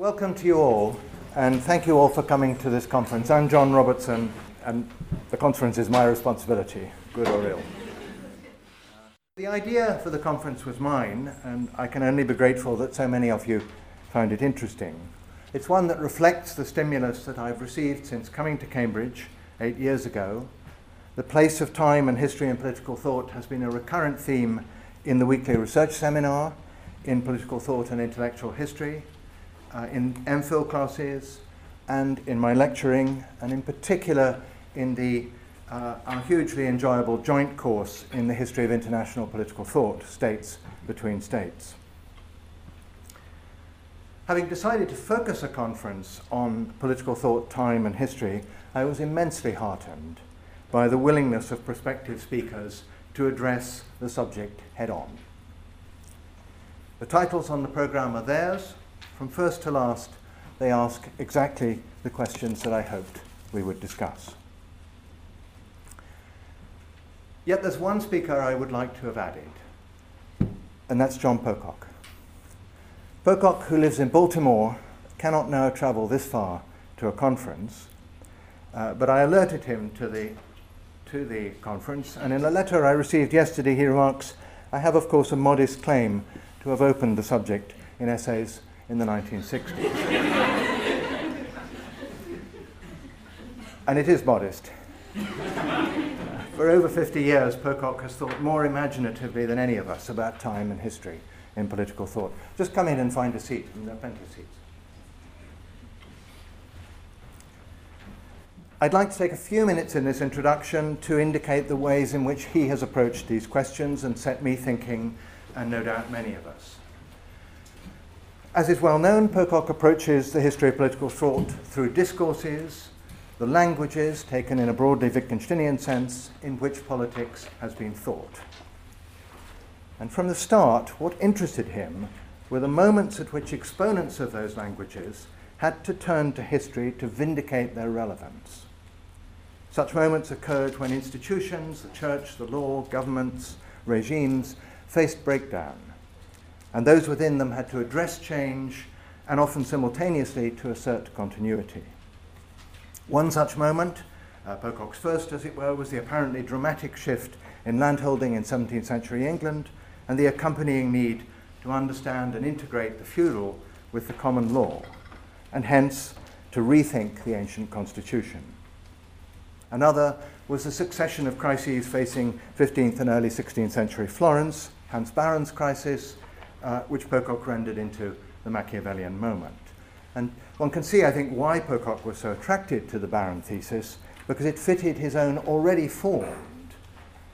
Welcome to you all, and thank you all for coming to this conference. I'm John Robertson, and the conference is my responsibility, good or ill. The idea for the conference was mine, and I can only be grateful that so many of you found it interesting. It's one that reflects the stimulus that I've received since coming to Cambridge eight years ago. The place of time and history and political thought has been a recurrent theme in the weekly research seminar, in political thought and intellectual history, uh, in MPhil classes, and in my lecturing, and in particular in the uh, our hugely enjoyable joint course in the history of international political thought, states between states. Having decided to focus a conference on political thought, time, and history, I was immensely heartened by the willingness of prospective speakers to address the subject head on. The titles on the programme are theirs. From first to last, they ask exactly the questions that I hoped we would discuss. Yet there's one speaker I would like to have added, and that's John Pocock. Pocock, who lives in Baltimore, cannot now travel this far to a conference, uh, but I alerted him to the, to the conference, and in a letter I received yesterday, he remarks, I have, of course, a modest claim to have opened the subject in essays in the 1960s. and it is modest. For over 50 years, Pocock has thought more imaginatively than any of us about time and history in political thought. Just come in and find a seat, and there are plenty of seats. I'd like to take a few minutes in this introduction to indicate the ways in which he has approached these questions and set me thinking, and no doubt many of us. As is well known, Pocock approaches the history of political thought through discourses, the languages, taken in a broadly Wittgensteinian sense, in which politics has been thought. And from the start, what interested him were the moments at which exponents of those languages had to turn to history to vindicate their relevance. Such moments occurred when institutions, the church, the law, governments, regimes faced breakdown, and those within them had to address change and often simultaneously to assert continuity. One such moment, uh, Pocock's first as it were, was the apparently dramatic shift in landholding in 17th century England and the accompanying need to understand and integrate the feudal with the common law, and hence to rethink the ancient constitution. Another was the succession of crises facing 15th and early 16th century Florence, Hans Baron's crisis, uh, which Pocock rendered into the Machiavellian moment. And one can see, I think, why Pocock was so attracted to the Baron thesis, because it fitted his own already formed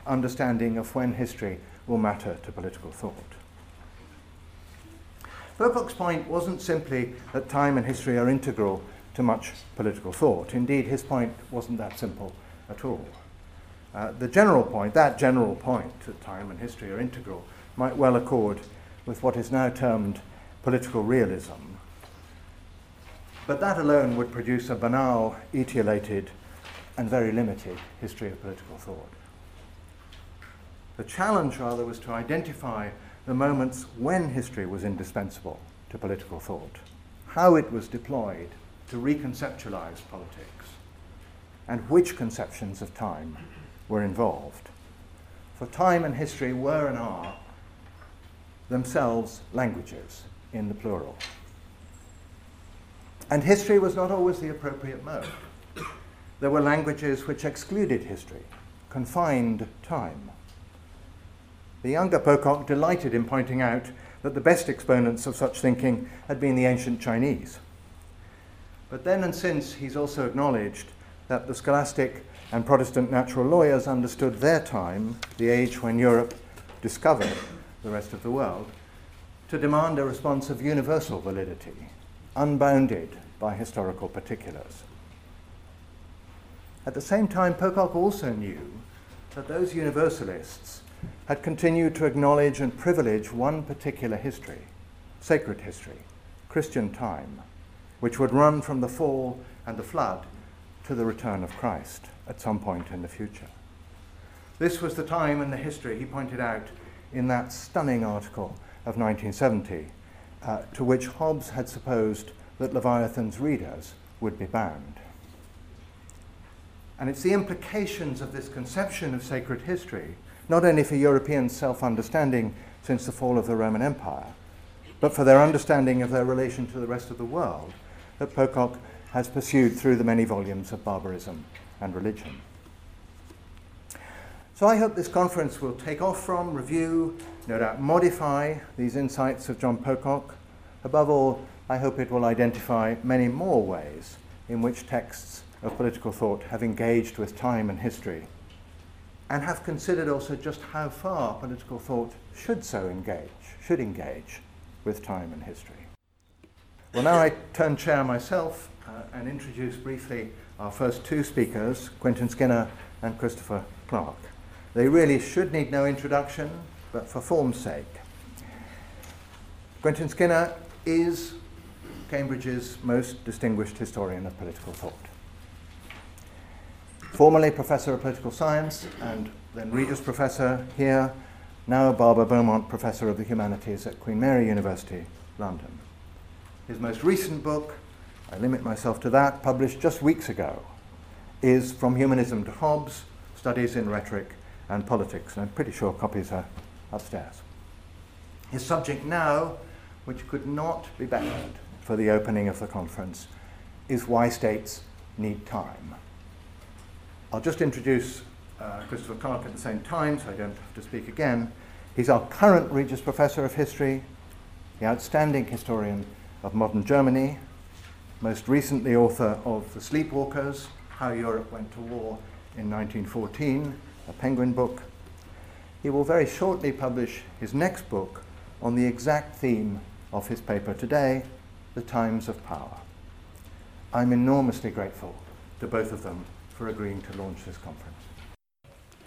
understanding of when history will matter to political thought. Pocock's point wasn't simply that time and history are integral to much political thought. Indeed, his point wasn't that simple at all. Uh, the general point, that general point that time and history are integral, might well accord with what is now termed political realism, but that alone would produce a banal, etiolated, and very limited history of political thought. The challenge, rather, was to identify the moments when history was indispensable to political thought, how it was deployed to reconceptualize politics, and which conceptions of time were involved. For time and history were and are themselves languages in the plural. And history was not always the appropriate mode. There were languages which excluded history, confined time. The younger Pocock delighted in pointing out that the best exponents of such thinking had been the ancient Chinese. But then and since, he's also acknowledged that the scholastic and Protestant natural lawyers understood their time, the age when Europe discovered the rest of the world, to demand a response of universal validity, unbounded by historical particulars. At the same time, Pocock also knew that those universalists had continued to acknowledge and privilege one particular history, sacred history, Christian time, which would run from the fall and the flood to the return of Christ at some point in the future. This was the time and the history, he pointed out in that stunning article of 1970, uh, to which Hobbes had supposed that Leviathan's readers would be bound. And it's the implications of this conception of sacred history, not only for European self understanding since the fall of the Roman Empire, but for their understanding of their relation to the rest of the world, that Pocock has pursued through the many volumes of Barbarism and Religion. So I hope this conference will take off from, review, no doubt modify these insights of John Pocock. Above all, I hope it will identify many more ways in which texts of political thought have engaged with time and history, and have considered also just how far political thought should so engage, should engage with time and history. Well, now I turn chair myself uh, and introduce briefly our first two speakers, Quentin Skinner and Christopher Clark. They really should need no introduction, but for form's sake. Quentin Skinner is Cambridge's most distinguished historian of political thought. Formerly Professor of Political Science and then Regius Professor here, now Barber Beaumont Professor of the Humanities at Queen Mary University, London. His most recent book, I limit myself to that, published just weeks ago, is From Humanism to Hobbes Studies in Rhetoric and Politics, and I'm pretty sure copies are upstairs. His subject now, which could not be bettered for the opening of the conference, is why states need time. I'll just introduce uh, Christopher Clark at the same time, so I don't have to speak again. He's our current Regius Professor of History, the outstanding historian of modern Germany, most recently author of The Sleepwalkers, How Europe Went to War in 1914, a Penguin book. He will very shortly publish his next book on the exact theme of his paper today, The Times of Power. I'm enormously grateful to both of them for agreeing to launch this conference.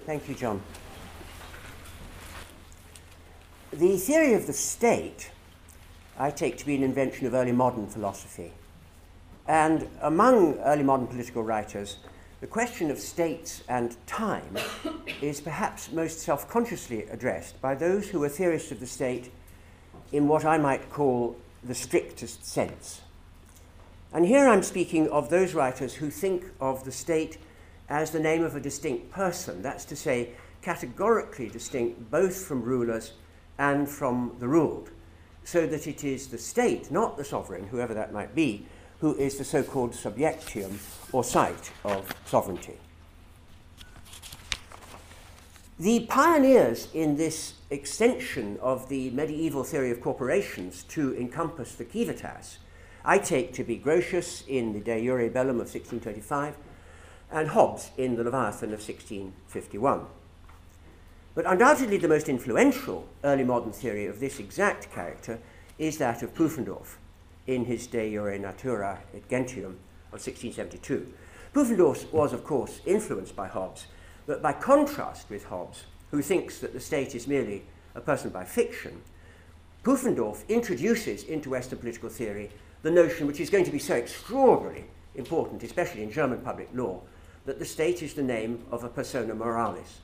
Thank you, John. The theory of the state I take to be an invention of early modern philosophy. And among early modern political writers, the question of states and time is perhaps most self consciously addressed by those who are theorists of the state in what I might call the strictest sense. And here I'm speaking of those writers who think of the state as the name of a distinct person, that's to say, categorically distinct both from rulers and from the ruled, so that it is the state, not the sovereign, whoever that might be, who is the so called subjectum or site of sovereignty. The pioneers in this extension of the medieval theory of corporations to encompass the civitas, I take to be Grotius in the De Jure Bellum of 1625 and Hobbes in the Leviathan of 1651. But undoubtedly the most influential early modern theory of this exact character is that of Pufendorf in his De Jure Naturae et Gentium of 1672. Pufendorf was, of course, influenced by Hobbes, but by contrast with Hobbes, who thinks that the state is merely a person by fiction, Pufendorf introduces into Western political theory the notion which is going to be so extraordinarily important, especially in German public law, that the state is the name of a persona moralis.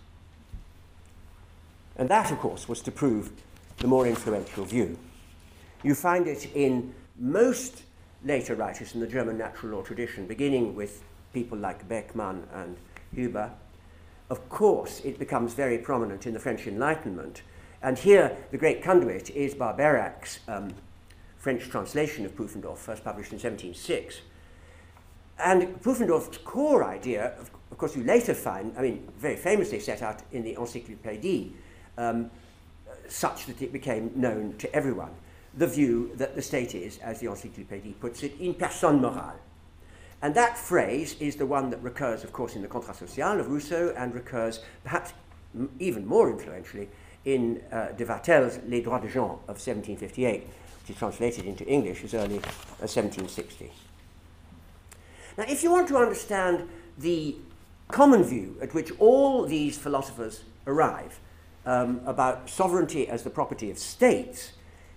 And that, of course, was to prove the more influential view. You find it in most later writers in the German natural law tradition, beginning with people like Beckmann and Huber. Of course, it becomes very prominent in the French Enlightenment. And here, the great conduit is Barbeyrac's um, French translation of Pufendorf, first published in 1706 and Pufendorf's core idea, of, of, course, you later find, I mean, very famously set out in the Encyclopédie, um, such that it became known to everyone, the view that the state is, as the Encyclopédie puts it, une personne morale. And that phrase is the one that recurs, of course, in the Contrat Social of Rousseau and recurs, perhaps even more influentially, in uh, de Vattel's Le Droit des Gens of 1758, which is translated into English as early as 1760. Now, if you want to understand the common view at which all these philosophers arrive um, about sovereignty as the property of states,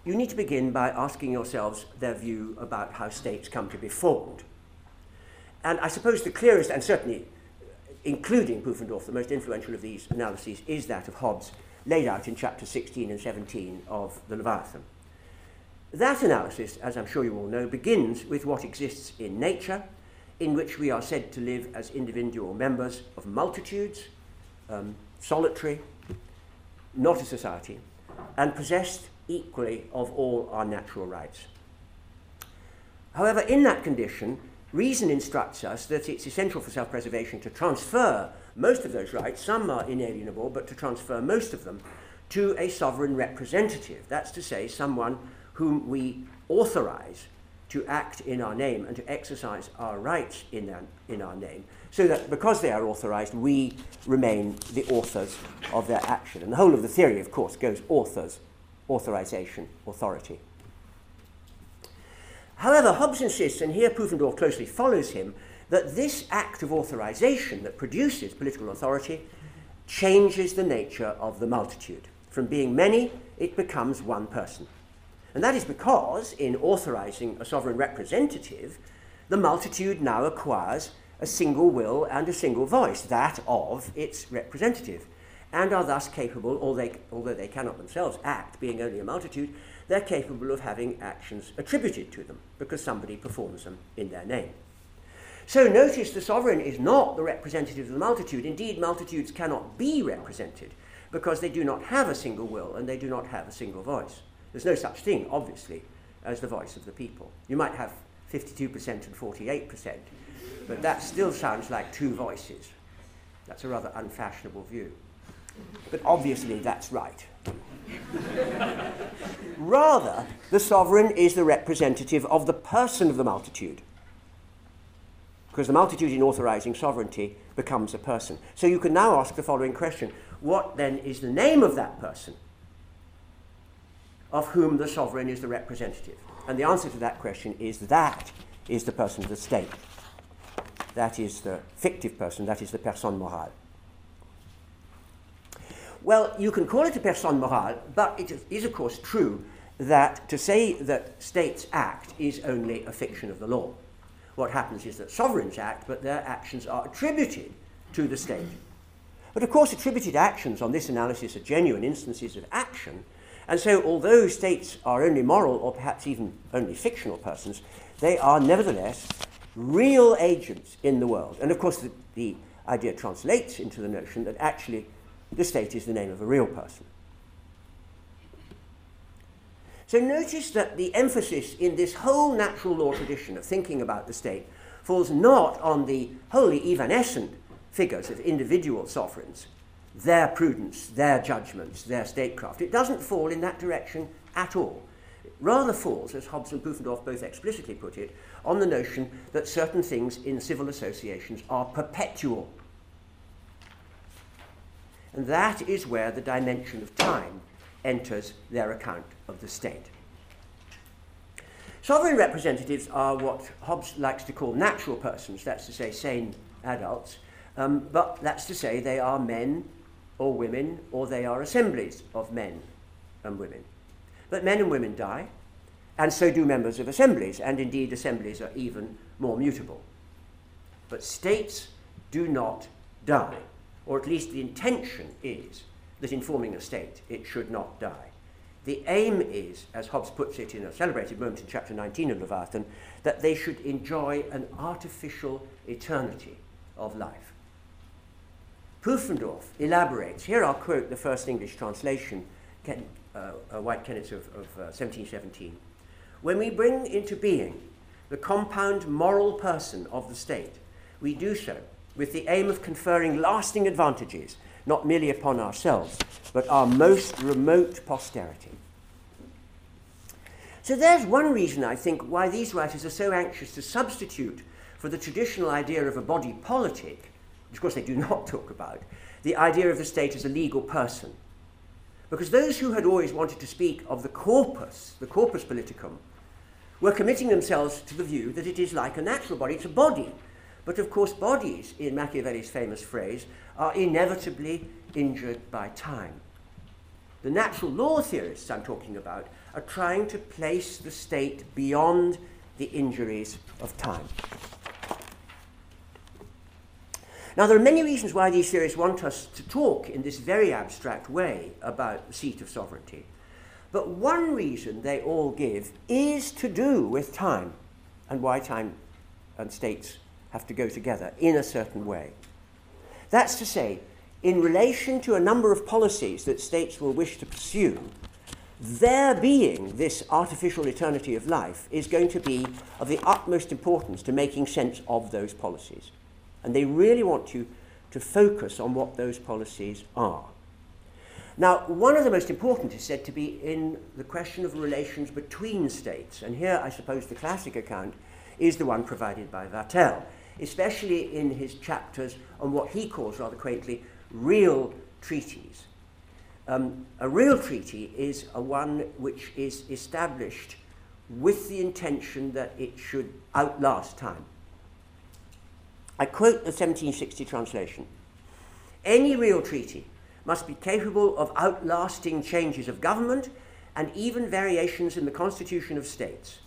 you need to begin by asking yourselves their view about how states come to be formed. And I suppose the clearest, and certainly including Pufendorf, the most influential of these analyses, is that of Hobbes, laid out in chapter 16 and 17 of the Leviathan. That analysis, as I'm sure you all know, begins with what exists in nature, in which we are said to live as individual members of multitudes, um, solitary, not a society, and possessed equally of all our natural rights. However, in that condition, reason instructs us that it's essential for self preservation to transfer most of those rights, some are inalienable, but to transfer most of them to a sovereign representative. That's to say, someone whom we authorize to act in our name and to exercise our rights in, their, in our name, so that because they are authorized, we remain the authors of their action. And the whole of the theory, of course, goes authors, authorization, authority. However, Hobbes insists, and here Pufendorf closely follows him, that this act of authorization that produces political authority changes the nature of the multitude. From being many, it becomes one person. And that is because, in authorizing a sovereign representative, the multitude now acquires a single will and a single voice, that of its representative, and are thus capable, although they cannot themselves act, being only a multitude, they're capable of having actions attributed to them because somebody performs them in their name. So notice the sovereign is not the representative of the multitude. Indeed, multitudes cannot be represented because they do not have a single will and they do not have a single voice. There's no such thing, obviously, as the voice of the people. You might have 52% and 48%, but that still sounds like two voices. That's a rather unfashionable view. But obviously, that's right. Rather, the sovereign is the representative of the person of the multitude. Because the multitude in authorizing sovereignty becomes a person. So you can now ask the following question What then is the name of that person of whom the sovereign is the representative? And the answer to that question is that is the person of the state. That is the fictive person, that is the personne morale. Well, you can call it a personne morale, but it is, of course, true that to say that states act is only a fiction of the law. What happens is that sovereigns act, but their actions are attributed to the state. But of course, attributed actions on this analysis are genuine instances of action, and so although states are only moral or perhaps even only fictional persons, they are nevertheless real agents in the world. And of course, the, the idea translates into the notion that actually the state is the name of a real person. So notice that the emphasis in this whole natural law tradition of thinking about the state falls not on the wholly evanescent figures of individual sovereigns, their prudence, their judgments, their statecraft. It doesn't fall in that direction at all. It rather falls, as Hobbes and Pufendorf both explicitly put it, on the notion that certain things in civil associations are perpetual and that is where the dimension of time enters their account of the state. Sovereign representatives are what Hobbes likes to call natural persons, that's to say, sane adults, um, but that's to say they are men or women or they are assemblies of men and women. But men and women die, and so do members of assemblies, and indeed assemblies are even more mutable. But states do not die or at least the intention is that in forming a state it should not die. The aim is, as Hobbes puts it in a celebrated moment in chapter 19 of Leviathan, that they should enjoy an artificial eternity of life. Pufendorf elaborates, here I'll quote the first English translation, Ken, uh, uh, White Kennett of, of uh, 1717. When we bring into being the compound moral person of the state, we do so with the aim of conferring lasting advantages, not merely upon ourselves, but our most remote posterity. So there's one reason, I think, why these writers are so anxious to substitute for the traditional idea of a body politic, which of course they do not talk about, the idea of the state as a legal person. Because those who had always wanted to speak of the corpus, the corpus politicum, were committing themselves to the view that it is like a natural body, it's a body, but of course, bodies, in Machiavelli's famous phrase, are inevitably injured by time. The natural law theorists I'm talking about are trying to place the state beyond the injuries of time. Now, there are many reasons why these theorists want us to talk in this very abstract way about the seat of sovereignty. But one reason they all give is to do with time and why time and states have to go together in a certain way. That's to say, in relation to a number of policies that states will wish to pursue, their being this artificial eternity of life is going to be of the utmost importance to making sense of those policies. And they really want you to focus on what those policies are. Now, one of the most important is said to be in the question of relations between states. And here, I suppose, the classic account is the one provided by Vattel, especially in his chapters on what he calls rather quaintly real treaties. Um, a real treaty is a one which is established with the intention that it should outlast time. I quote the 1760 translation Any real treaty must be capable of outlasting changes of government and even variations in the constitution of states.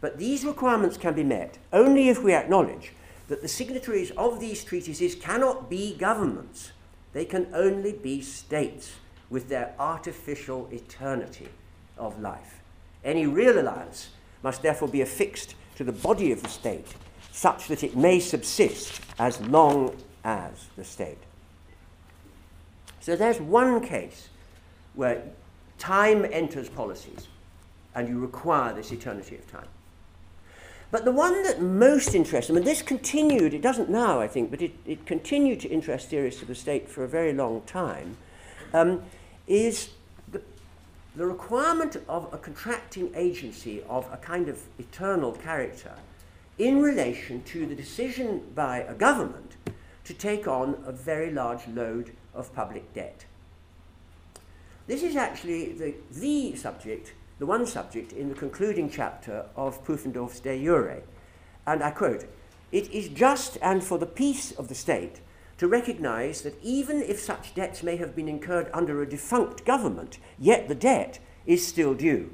But these requirements can be met only if we acknowledge that the signatories of these treaties cannot be governments. They can only be states with their artificial eternity of life. Any real alliance must therefore be affixed to the body of the state such that it may subsist as long as the state. So there's one case where time enters policies and you require this eternity of time. But the one that most interests, I mean, this continued, it doesn't now, I think, but it, it continued to interest theorists of the state for a very long time, um, is the, the requirement of a contracting agency of a kind of eternal character in relation to the decision by a government to take on a very large load of public debt. This is actually the, the subject, the one subject in the concluding chapter of Pufendorf's De Jure. And I quote, It is just and for the peace of the state to recognize that even if such debts may have been incurred under a defunct government, yet the debt is still due.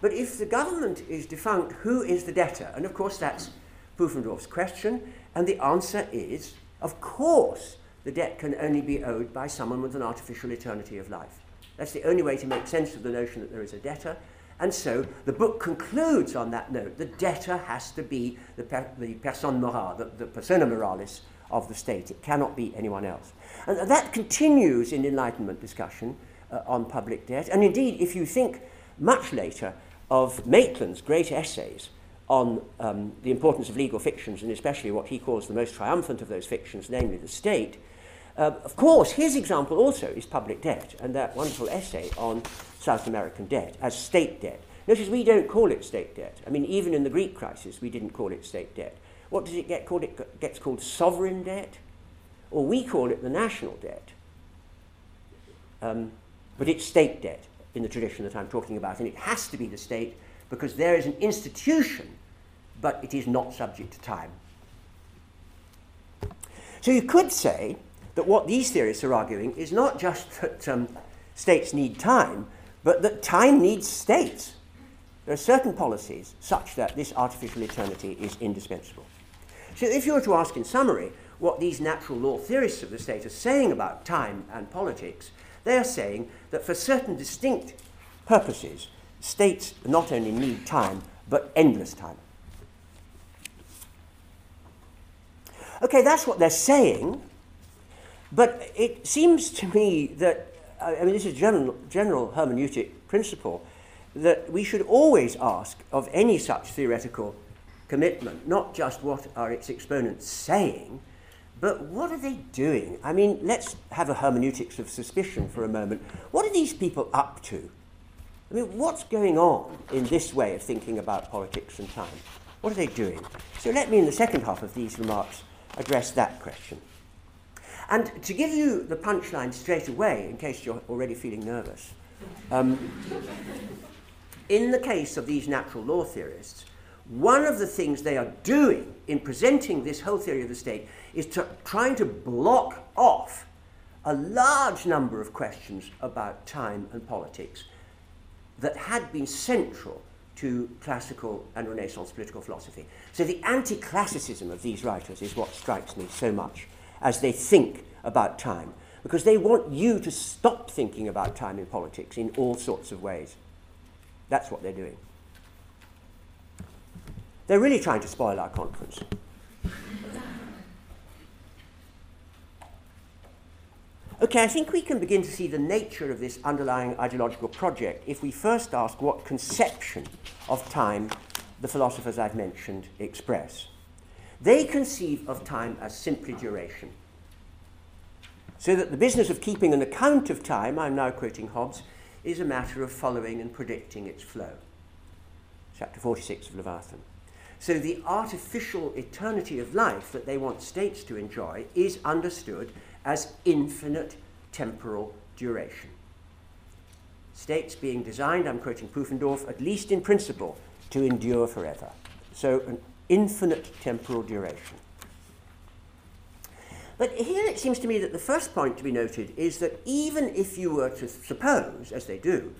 But if the government is defunct, who is the debtor? And of course, that's Pufendorf's question. And the answer is, of course, the debt can only be owed by someone with an artificial eternity of life. That's the only way to make sense of the notion that there is a debtor. And so the book concludes on that note. The debtor has to be the, per, the morale, the, the persona moralis of the state. It cannot be anyone else. And that continues in Enlightenment discussion uh, on public debt. And indeed, if you think much later of Maitland's great essays on um, the importance of legal fictions, and especially what he calls the most triumphant of those fictions, namely the state, uh, of course, his example also is public debt, and that wonderful essay on South American debt as state debt. Notice we don't call it state debt. I mean, even in the Greek crisis, we didn't call it state debt. What does it get called? It gets called sovereign debt, or we call it the national debt. Um, but it's state debt in the tradition that I'm talking about, and it has to be the state because there is an institution, but it is not subject to time. So you could say that what these theorists are arguing is not just that um, states need time, but that time needs states. There are certain policies such that this artificial eternity is indispensable. So, if you were to ask in summary what these natural law theorists of the state are saying about time and politics, they are saying that for certain distinct purposes, states not only need time, but endless time. Okay, that's what they're saying, but it seems to me that, I mean, this is general, general hermeneutic principle, that we should always ask of any such theoretical commitment, not just what are its exponents saying, but what are they doing? I mean, let's have a hermeneutics of suspicion for a moment. What are these people up to? I mean, what's going on in this way of thinking about politics and time? What are they doing? So let me, in the second half of these remarks, address that question. And to give you the punchline straight away, in case you're already feeling nervous, um, in the case of these natural law theorists, one of the things they are doing in presenting this whole theory of the state is to, trying to block off a large number of questions about time and politics that had been central to classical and Renaissance political philosophy. So the anti classicism of these writers is what strikes me so much as they think about time, because they want you to stop thinking about time in politics in all sorts of ways. That's what they're doing. They're really trying to spoil our conference. Okay, I think we can begin to see the nature of this underlying ideological project if we first ask what conception of time the philosophers I've mentioned express. They conceive of time as simply duration. So that the business of keeping an account of time, I'm now quoting Hobbes, is a matter of following and predicting its flow. Chapter 46 of Leviathan. So the artificial eternity of life that they want states to enjoy is understood as infinite temporal duration. States being designed, I'm quoting Pufendorf, at least in principle, to endure forever. So an infinite temporal duration. But here it seems to me that the first point to be noted is that even if you were to suppose, as they do,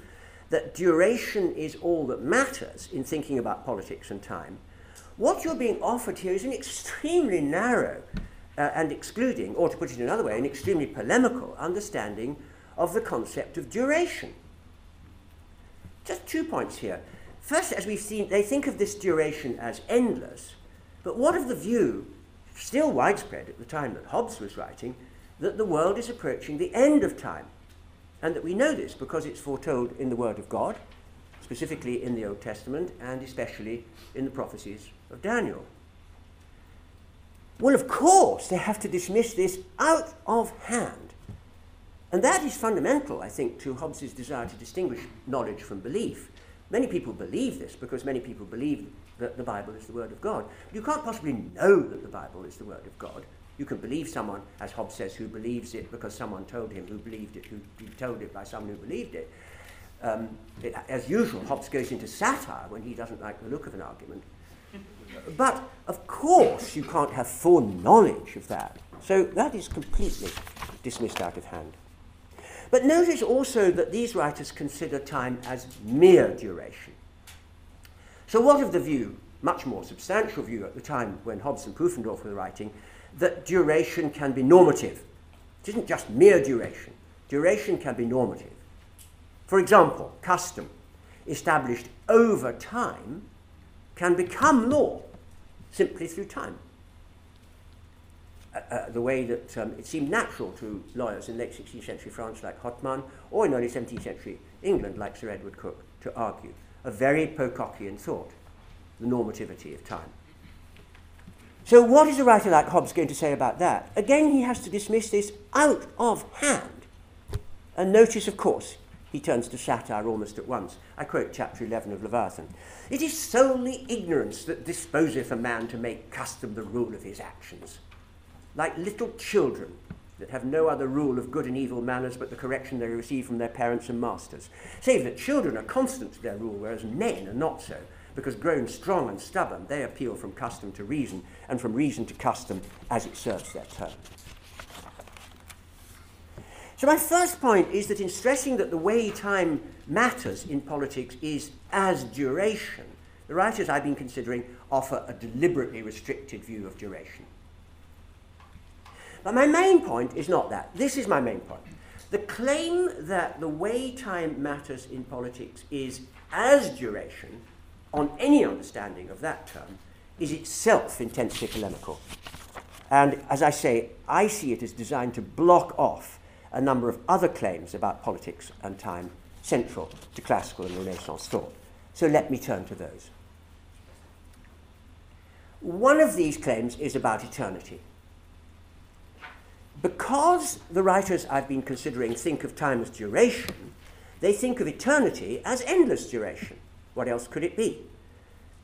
that duration is all that matters in thinking about politics and time, what you're being offered here is an extremely narrow uh, and excluding, or to put it another way, an extremely polemical understanding of the concept of duration. Just two points here. First, as we've seen, they think of this duration as endless, but what of the view, still widespread at the time that Hobbes was writing, that the world is approaching the end of time? And that we know this because it's foretold in the Word of God, specifically in the Old Testament, and especially in the prophecies of Daniel. Well, of course, they have to dismiss this out of hand. And that is fundamental, I think, to Hobbes's desire to distinguish knowledge from belief. Many people believe this because many people believe that the Bible is the Word of God. You can't possibly know that the Bible is the Word of God. You can believe someone, as Hobbes says, who believes it because someone told him who believed it, who told it by someone who believed it. Um, it. As usual, Hobbes goes into satire when he doesn't like the look of an argument. But of course, you can't have full knowledge of that. So that is completely dismissed out of hand. But notice also that these writers consider time as mere duration. So, what of the view, much more substantial view at the time when Hobbes and Pufendorf were writing, that duration can be normative? It isn't just mere duration, duration can be normative. For example, custom established over time can become law simply through time. Uh, uh, the way that um, it seemed natural to lawyers in late 16th century France like Hotman, or in early 17th century England like Sir Edward Coke, to argue. A very Pocockian thought, the normativity of time. So, what is a writer like Hobbes going to say about that? Again, he has to dismiss this out of hand. And notice, of course, he turns to satire almost at once. I quote chapter 11 of Leviathan. It is solely ignorance that disposeth a man to make custom the rule of his actions. Like little children that have no other rule of good and evil manners but the correction they receive from their parents and masters. Save that children are constant to their rule, whereas men are not so, because grown strong and stubborn, they appeal from custom to reason, and from reason to custom as it serves their turn. So, my first point is that in stressing that the way time matters in politics is as duration, the writers I've been considering offer a deliberately restricted view of duration. But my main point is not that. This is my main point. The claim that the way time matters in politics is as duration, on any understanding of that term, is itself intensely polemical. And as I say, I see it as designed to block off a number of other claims about politics and time central to classical and Renaissance thought. So let me turn to those. One of these claims is about eternity. Because the writers I've been considering think of time as duration, they think of eternity as endless duration. What else could it be?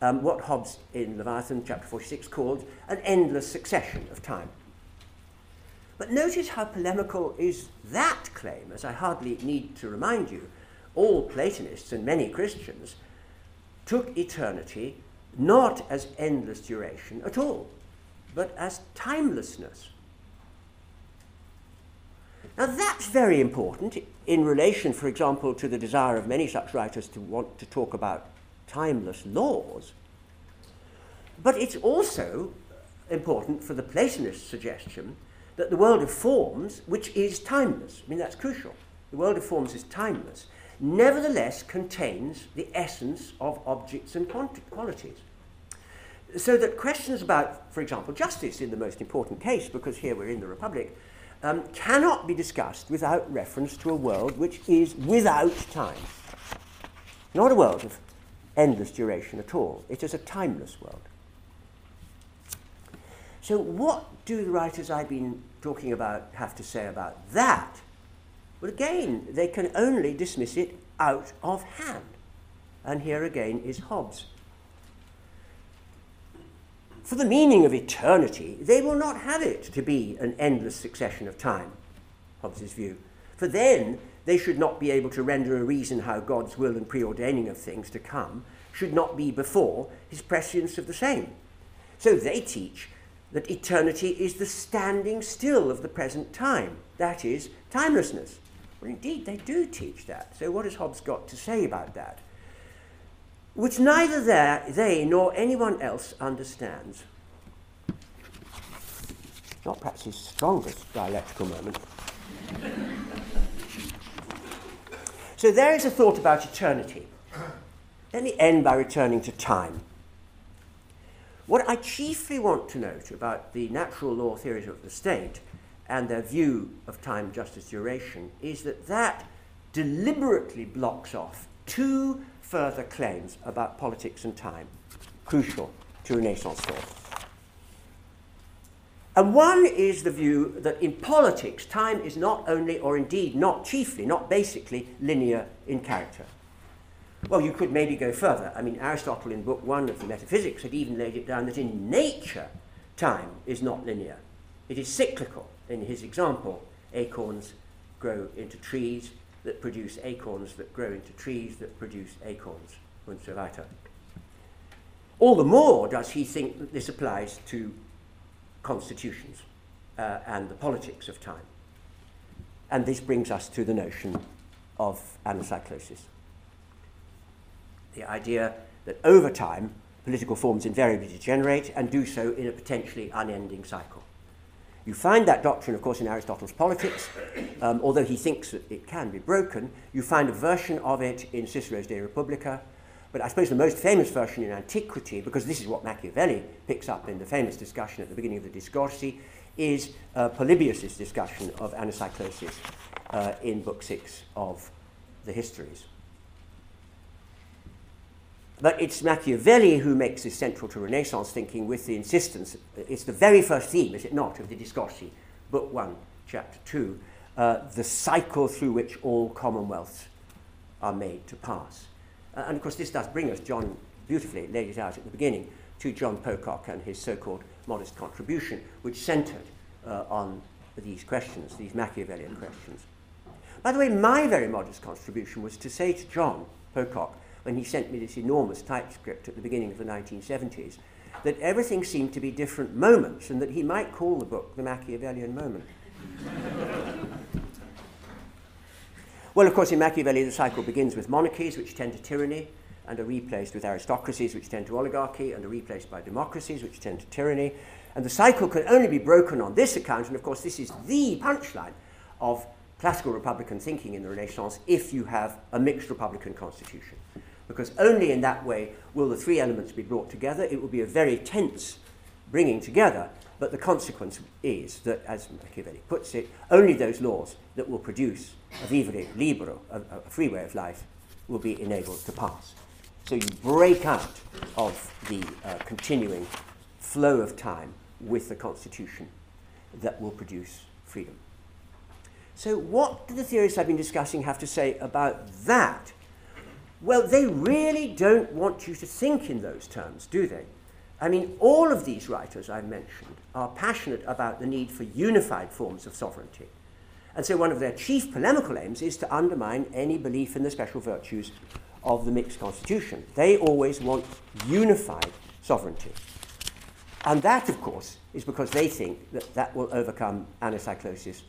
Um, what Hobbes in Leviathan chapter 46 called an endless succession of time. But notice how polemical is that claim, as I hardly need to remind you. All Platonists and many Christians took eternity not as endless duration at all, but as timelessness. Now, that's very important in relation, for example, to the desire of many such writers to want to talk about timeless laws. But it's also important for the Platonist suggestion that the world of forms, which is timeless, I mean, that's crucial. The world of forms is timeless, nevertheless contains the essence of objects and qualities. So that questions about, for example, justice in the most important case, because here we're in the Republic, um, cannot be discussed without reference to a world which is without time. Not a world of endless duration at all. It is a timeless world. So, what do the writers I've been talking about have to say about that? Well, again, they can only dismiss it out of hand. And here again is Hobbes. For the meaning of eternity, they will not have it to be an endless succession of time, Hobbes's view. For then they should not be able to render a reason how God's will and preordaining of things to come should not be before his prescience of the same. So they teach that eternity is the standing still of the present time, that is, timelessness. Well, indeed, they do teach that. So, what has Hobbes got to say about that? Which neither they nor anyone else understands. Not perhaps his strongest dialectical moment. so, there is a thought about eternity. Let me end by returning to time. What I chiefly want to note about the natural law theories of the state and their view of time, justice, duration is that that deliberately blocks off two further claims about politics and time, crucial to Renaissance thought. And one is the view that in politics, time is not only, or indeed not chiefly, not basically, linear in character. Well, you could maybe go further. I mean, Aristotle in Book One of the Metaphysics had even laid it down that in nature, time is not linear. It is cyclical. In his example, acorns grow into trees that produce acorns that grow into trees that produce acorns, and so weiter. All the more does he think that this applies to constitutions uh, and the politics of time. And this brings us to the notion of anacyclosis the idea that over time, political forms invariably degenerate and do so in a potentially unending cycle. You find that doctrine, of course, in Aristotle's Politics, um, although he thinks that it can be broken. You find a version of it in Cicero's De Republica, but I suppose the most famous version in Antiquity, because this is what Machiavelli picks up in the famous discussion at the beginning of the Discorsi, is uh, Polybius' discussion of anacyclosis uh, in Book 6 of the Histories. But it's Machiavelli who makes this central to Renaissance thinking with the insistence. It's the very first theme, is it not, of the Discorsi, Book 1, Chapter 2, uh, the cycle through which all commonwealths are made to pass. Uh, and of course, this does bring us, John beautifully laid it out at the beginning, to John Pocock and his so called modest contribution, which centered uh, on these questions, these Machiavellian questions. By the way, my very modest contribution was to say to John Pocock, when he sent me this enormous typescript at the beginning of the 1970s, that everything seemed to be different moments and that he might call the book the Machiavellian moment. well, of course, in Machiavelli, the cycle begins with monarchies, which tend to tyranny, and are replaced with aristocracies, which tend to oligarchy, and are replaced by democracies, which tend to tyranny. And the cycle can only be broken on this account, and of course, this is the punchline of classical Republican thinking in the Renaissance if you have a mixed Republican constitution because only in that way will the three elements be brought together. It will be a very tense bringing together, but the consequence is that, as Machiavelli puts it, only those laws that will produce a vivere libero, a, a free way of life, will be enabled to pass. So you break out of the uh, continuing flow of time with the constitution that will produce freedom. So, what do the theorists I've been discussing have to say about that? Well, they really don't want you to think in those terms, do they? I mean, all of these writers I mentioned are passionate about the need for unified forms of sovereignty. And so one of their chief polemical aims is to undermine any belief in the special virtues of the mixed constitution. They always want unified sovereignty. And that, of course, is because they think that that will overcome anacyclosis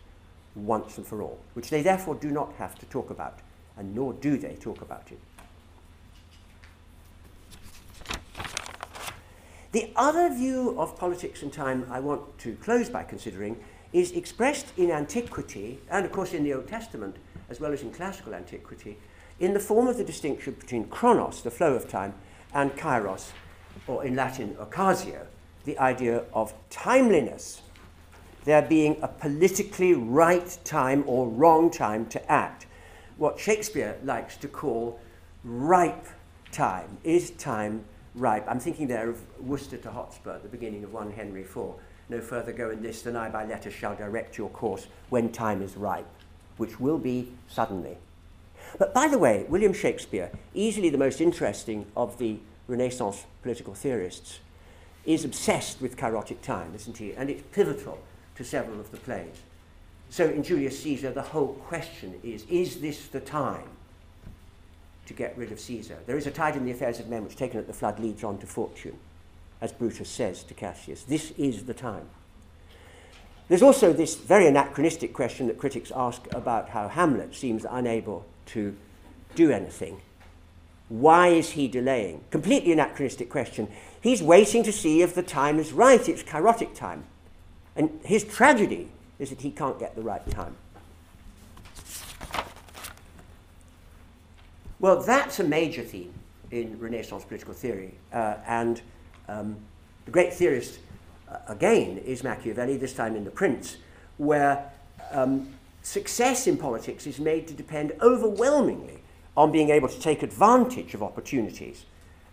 once and for all, which they therefore do not have to talk about, and nor do they talk about it. The other view of politics and time I want to close by considering is expressed in antiquity, and of course in the Old Testament, as well as in classical antiquity, in the form of the distinction between chronos, the flow of time, and kairos, or in Latin, occasio, the idea of timeliness. There being a politically right time or wrong time to act. What Shakespeare likes to call ripe time. Is time ripe? I'm thinking there of Worcester to Hotspur at the beginning of 1 Henry IV. No further go in this than I by letter shall direct your course when time is ripe, which will be suddenly. But by the way, William Shakespeare, easily the most interesting of the Renaissance political theorists, is obsessed with kairotic time, isn't he? And it's pivotal to several of the plays. So in Julius Caesar, the whole question is is this the time to get rid of Caesar? There is a tide in the affairs of men which, taken at the flood, leads on to fortune, as Brutus says to Cassius. This is the time. There's also this very anachronistic question that critics ask about how Hamlet seems unable to do anything. Why is he delaying? Completely anachronistic question. He's waiting to see if the time is right. It's kairotic time. And his tragedy is that he can't get the right time. Well, that's a major theme in Renaissance political theory. Uh, and um, the great theorist, uh, again, is Machiavelli, this time in The Prince, where um, success in politics is made to depend overwhelmingly on being able to take advantage of opportunities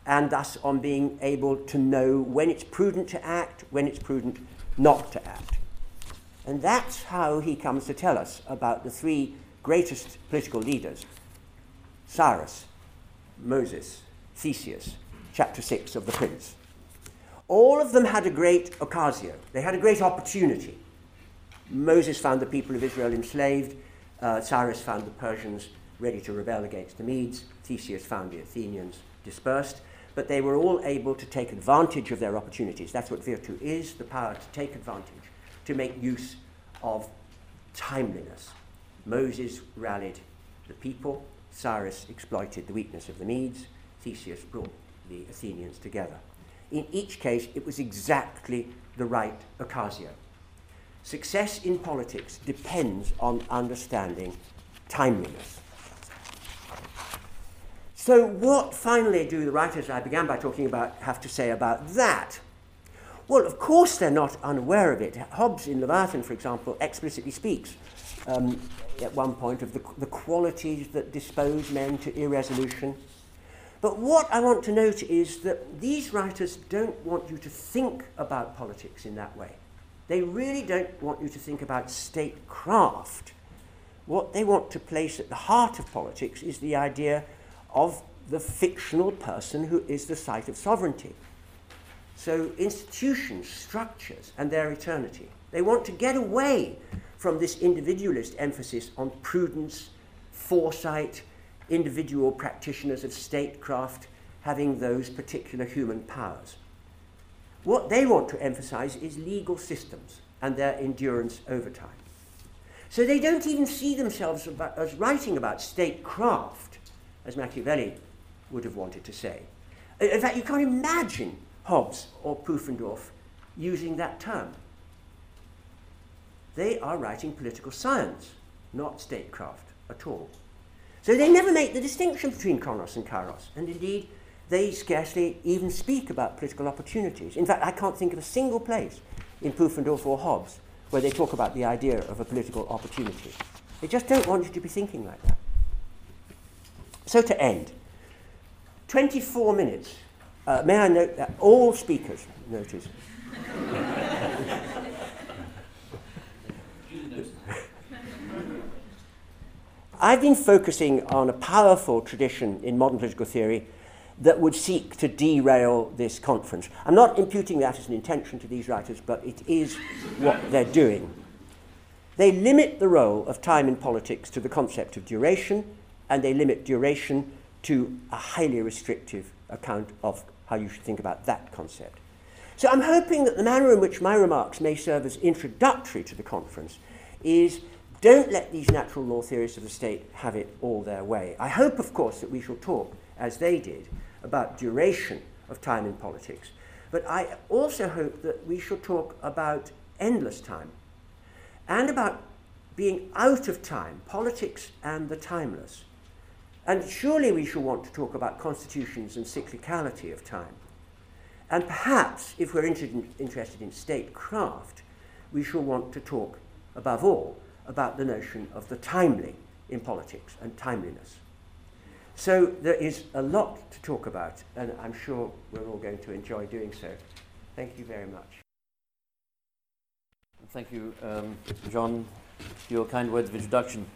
and thus on being able to know when it's prudent to act, when it's prudent not to act. And that's how he comes to tell us about the three greatest political leaders Cyrus, Moses, Theseus, chapter 6 of The Prince. All of them had a great occasio, they had a great opportunity Moses found the people of Israel enslaved. Uh, Cyrus found the Persians ready to rebel against the Medes. Theseus found the Athenians dispersed. But they were all able to take advantage of their opportunities. That's what virtue is the power to take advantage, to make use of timeliness. Moses rallied the people, Cyrus exploited the weakness of the Medes, Theseus brought the Athenians together. In each case, it was exactly the right occasio. Success in politics depends on understanding timeliness. So, what finally do the writers I began by talking about have to say about that? Well, of course, they're not unaware of it. Hobbes in Leviathan, for example, explicitly speaks um, at one point of the, the qualities that dispose men to irresolution. But what I want to note is that these writers don't want you to think about politics in that way. They really don't want you to think about statecraft. What they want to place at the heart of politics is the idea of the fictional person who is the site of sovereignty. So, institutions, structures, and their eternity. They want to get away from this individualist emphasis on prudence, foresight, individual practitioners of statecraft having those particular human powers. What they want to emphasize is legal systems and their endurance over time. So they don't even see themselves about, as writing about statecraft, as Machiavelli would have wanted to say. In fact, you can't imagine Hobbes or Pufendorf using that term. They are writing political science, not statecraft at all. So they never make the distinction between Chronos and Kairos, and indeed, they scarcely even speak about political opportunities. In fact, I can't think of a single place in Pufendorf or Hobbes where they talk about the idea of a political opportunity. They just don't want you to be thinking like that. So to end, 24 minutes. Uh, may I note that all speakers notice. I've been focusing on a powerful tradition in modern political theory that would seek to derail this conference. I'm not imputing that as an intention to these writers, but it is what they're doing. They limit the role of time in politics to the concept of duration, and they limit duration to a highly restrictive account of how you should think about that concept. So I'm hoping that the manner in which my remarks may serve as introductory to the conference is don't let these natural law theorists of the state have it all their way. I hope, of course, that we shall talk, as they did, about duration of time in politics. But I also hope that we shall talk about endless time and about being out of time, politics and the timeless. And surely we shall want to talk about constitutions and cyclicality of time. And perhaps, if we're interested in statecraft, we shall want to talk, above all, about the notion of the timely in politics and timeliness. So there is a lot to talk about, and I'm sure we're all going to enjoy doing so. Thank you very much. Thank you, um, John, for your kind words of introduction.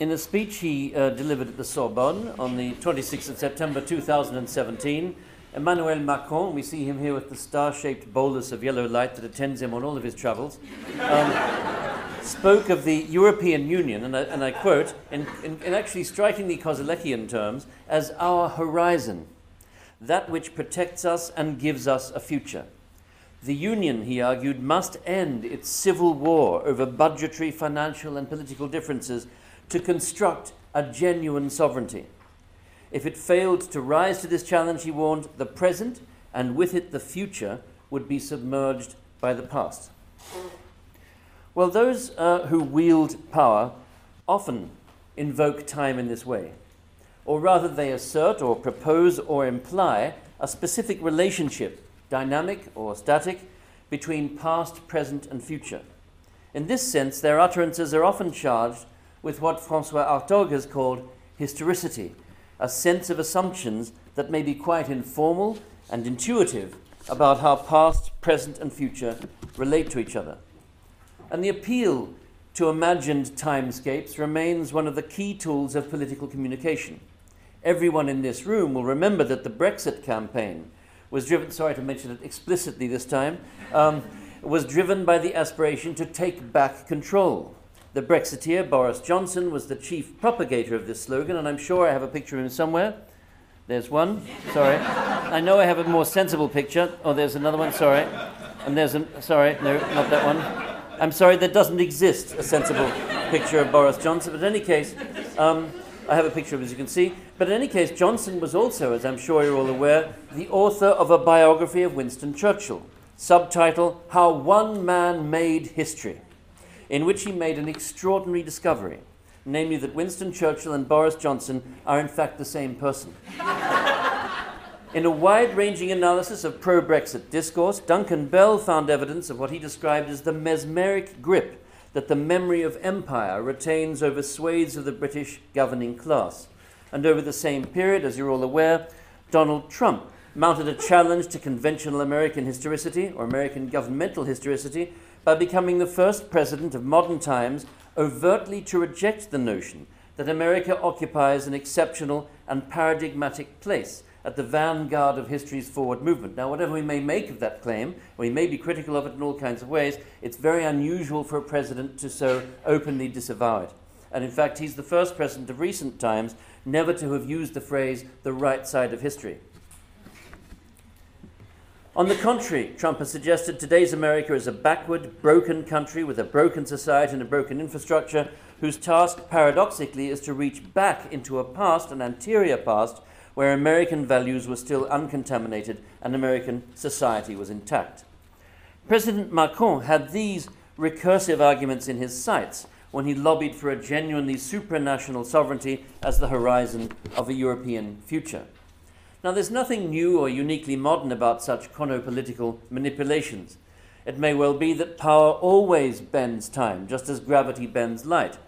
In a speech he uh, delivered at the Sorbonne on the 26th of September 2017, Emmanuel Macron, we see him here with the star shaped bolus of yellow light that attends him on all of his travels, um, spoke of the European Union, and I, and I quote, in, in, in actually strikingly Koselleckian terms, as our horizon, that which protects us and gives us a future. The Union, he argued, must end its civil war over budgetary, financial, and political differences to construct a genuine sovereignty. If it failed to rise to this challenge, he warned, the present and with it the future would be submerged by the past. Well, those uh, who wield power often invoke time in this way, or rather, they assert or propose or imply a specific relationship, dynamic or static, between past, present, and future. In this sense, their utterances are often charged with what Francois Hartog has called historicity, a sense of assumptions that may be quite informal and intuitive about how past, present, and future relate to each other. And the appeal to imagined timescapes remains one of the key tools of political communication. Everyone in this room will remember that the Brexit campaign was driven, sorry to mention it explicitly this time, um, was driven by the aspiration to take back control the Brexiteer, Boris Johnson, was the chief propagator of this slogan, and I'm sure I have a picture of him somewhere. There's one. Sorry. I know I have a more sensible picture. Oh, there's another one. Sorry. And there's a. Sorry, no, not that one. I'm sorry, there doesn't exist a sensible picture of Boris Johnson. But in any case, um, I have a picture of him, as you can see. But in any case, Johnson was also, as I'm sure you're all aware, the author of a biography of Winston Churchill. Subtitle How One Man Made History in which he made an extraordinary discovery, namely that Winston Churchill and Boris Johnson are in fact the same person. in a wide ranging analysis of pro Brexit discourse, Duncan Bell found evidence of what he described as the mesmeric grip that the memory of empire retains over swathes of the British governing class. And over the same period, as you're all aware, Donald Trump mounted a challenge to conventional American historicity or American governmental historicity by becoming the first president of modern times overtly to reject the notion that America occupies an exceptional and paradigmatic place at the vanguard of history's forward movement. Now, whatever we may make of that claim, we may be critical of it in all kinds of ways, it's very unusual for a president to so openly disavow it. And in fact, he's the first president of recent times never to have used the phrase the right side of history. On the contrary, Trump has suggested today's America is a backward, broken country with a broken society and a broken infrastructure, whose task, paradoxically, is to reach back into a past, an anterior past, where American values were still uncontaminated and American society was intact. President Macron had these recursive arguments in his sights when he lobbied for a genuinely supranational sovereignty as the horizon of a European future. Now, there's nothing new or uniquely modern about such chronopolitical manipulations. It may well be that power always bends time, just as gravity bends light.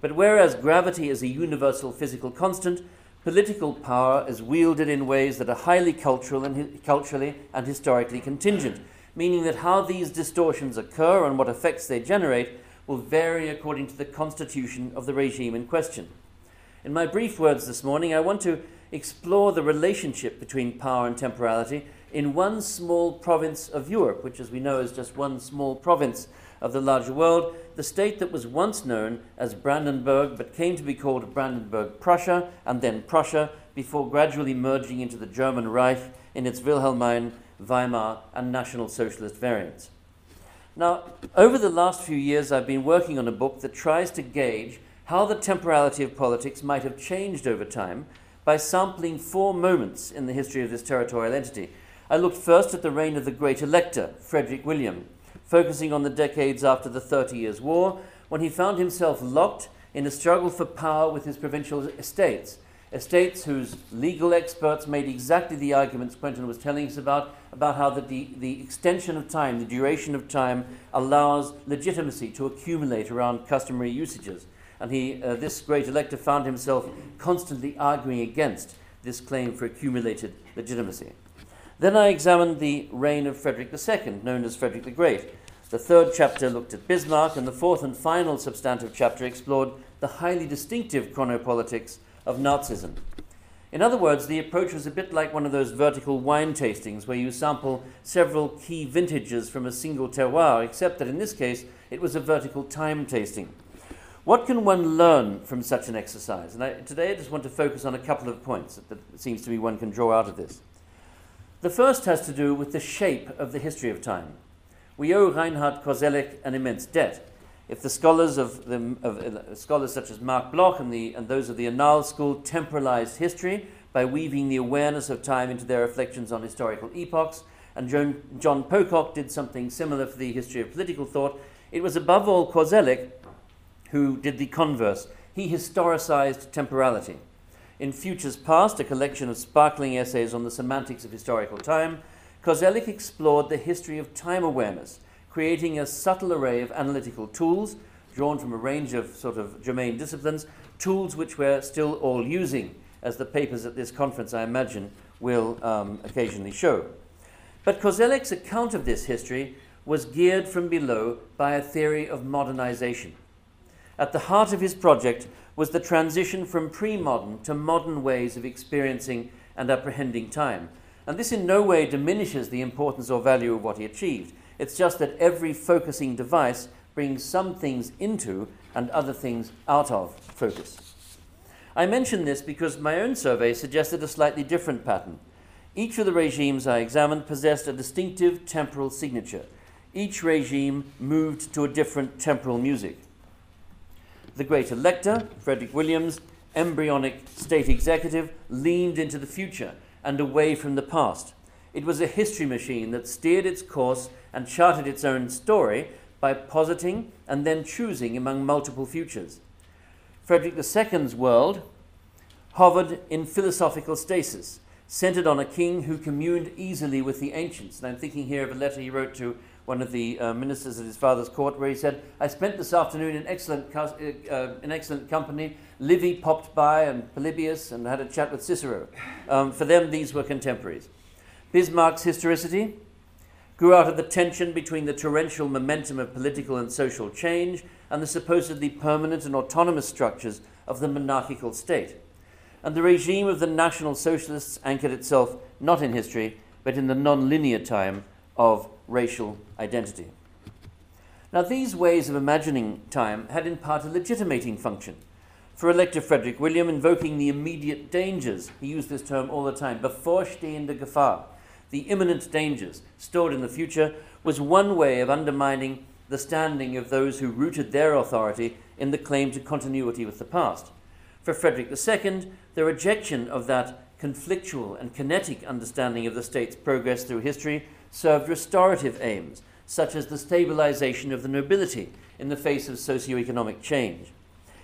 But whereas gravity is a universal physical constant, political power is wielded in ways that are highly cultural and culturally and historically contingent, meaning that how these distortions occur and what effects they generate will vary according to the constitution of the regime in question. In my brief words this morning, I want to explore the relationship between power and temporality in one small province of Europe, which, as we know, is just one small province of the larger world, the state that was once known as Brandenburg but came to be called Brandenburg Prussia and then Prussia before gradually merging into the German Reich in its Wilhelmine, Weimar, and National Socialist variants. Now, over the last few years, I've been working on a book that tries to gauge how the temporality of politics might have changed over time by sampling four moments in the history of this territorial entity. I looked first at the reign of the great elector, Frederick William, focusing on the decades after the Thirty Years' War, when he found himself locked in a struggle for power with his provincial estates. Estates whose legal experts made exactly the arguments Quentin was telling us about, about how the, the, the extension of time, the duration of time, allows legitimacy to accumulate around customary usages. And he, uh, this great elector found himself constantly arguing against this claim for accumulated legitimacy. Then I examined the reign of Frederick II, known as Frederick the Great. The third chapter looked at Bismarck, and the fourth and final substantive chapter explored the highly distinctive chronopolitics of Nazism. In other words, the approach was a bit like one of those vertical wine tastings where you sample several key vintages from a single terroir, except that in this case it was a vertical time tasting. What can one learn from such an exercise? And I, today I just want to focus on a couple of points that, that seems to me one can draw out of this. The first has to do with the shape of the history of time. We owe Reinhard Koselleck an immense debt. If the scholars of, the, of uh, scholars such as Marc Bloch and, the, and those of the Annales school temporalized history by weaving the awareness of time into their reflections on historical epochs, and John, John Pocock did something similar for the history of political thought, it was above all Koselleck who did the converse. He historicized temporality. In Futures Past, a collection of sparkling essays on the semantics of historical time, Koselleck explored the history of time awareness, creating a subtle array of analytical tools drawn from a range of sort of germane disciplines, tools which we're still all using, as the papers at this conference, I imagine, will um, occasionally show. But Koselleck's account of this history was geared from below by a theory of modernization. At the heart of his project was the transition from pre modern to modern ways of experiencing and apprehending time. And this in no way diminishes the importance or value of what he achieved. It's just that every focusing device brings some things into and other things out of focus. I mention this because my own survey suggested a slightly different pattern. Each of the regimes I examined possessed a distinctive temporal signature. Each regime moved to a different temporal music the great elector, Frederick Williams, embryonic state executive, leaned into the future and away from the past. It was a history machine that steered its course and charted its own story by positing and then choosing among multiple futures. Frederick II's world hovered in philosophical stasis, centered on a king who communed easily with the ancients. And I'm thinking here of a letter he wrote to one of the uh, ministers at his father's court, where he said, I spent this afternoon in excellent, uh, uh, in excellent company. Livy popped by and Polybius and had a chat with Cicero. Um, for them, these were contemporaries. Bismarck's historicity grew out of the tension between the torrential momentum of political and social change and the supposedly permanent and autonomous structures of the monarchical state. And the regime of the National Socialists anchored itself not in history, but in the non linear time of racial identity. Now, these ways of imagining time had in part a legitimating function. For Elector Frederick William, invoking the immediate dangers, he used this term all the time, bevorstehende Gefahr, the imminent dangers stored in the future, was one way of undermining the standing of those who rooted their authority in the claim to continuity with the past. For Frederick II, the rejection of that conflictual and kinetic understanding of the state's progress through history served restorative aims, such as the stabilization of the nobility in the face of socio-economic change.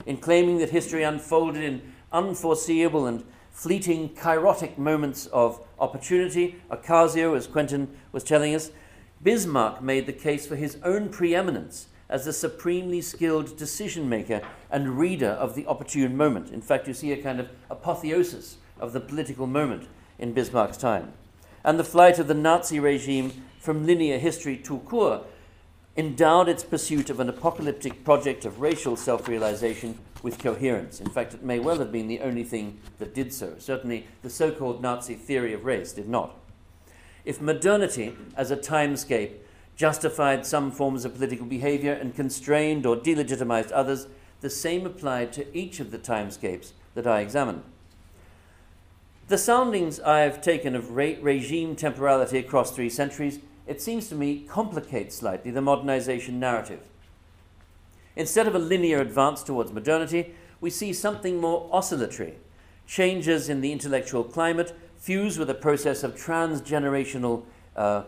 In claiming that history unfolded in unforeseeable and fleeting kairotic moments of opportunity, occasio, as Quentin was telling us, Bismarck made the case for his own preeminence as the supremely skilled decision maker and reader of the opportune moment. In fact, you see a kind of apotheosis of the political moment in Bismarck's time and the flight of the Nazi regime from linear history to court endowed its pursuit of an apocalyptic project of racial self realization with coherence. In fact, it may well have been the only thing that did so. Certainly, the so called Nazi theory of race did not. If modernity, as a timescape, justified some forms of political behavior and constrained or delegitimized others, the same applied to each of the timescapes that I examined. The soundings I've taken of re- regime temporality across three centuries, it seems to me, complicate slightly the modernization narrative. Instead of a linear advance towards modernity, we see something more oscillatory. Changes in the intellectual climate fuse with a process of transgenerational uh,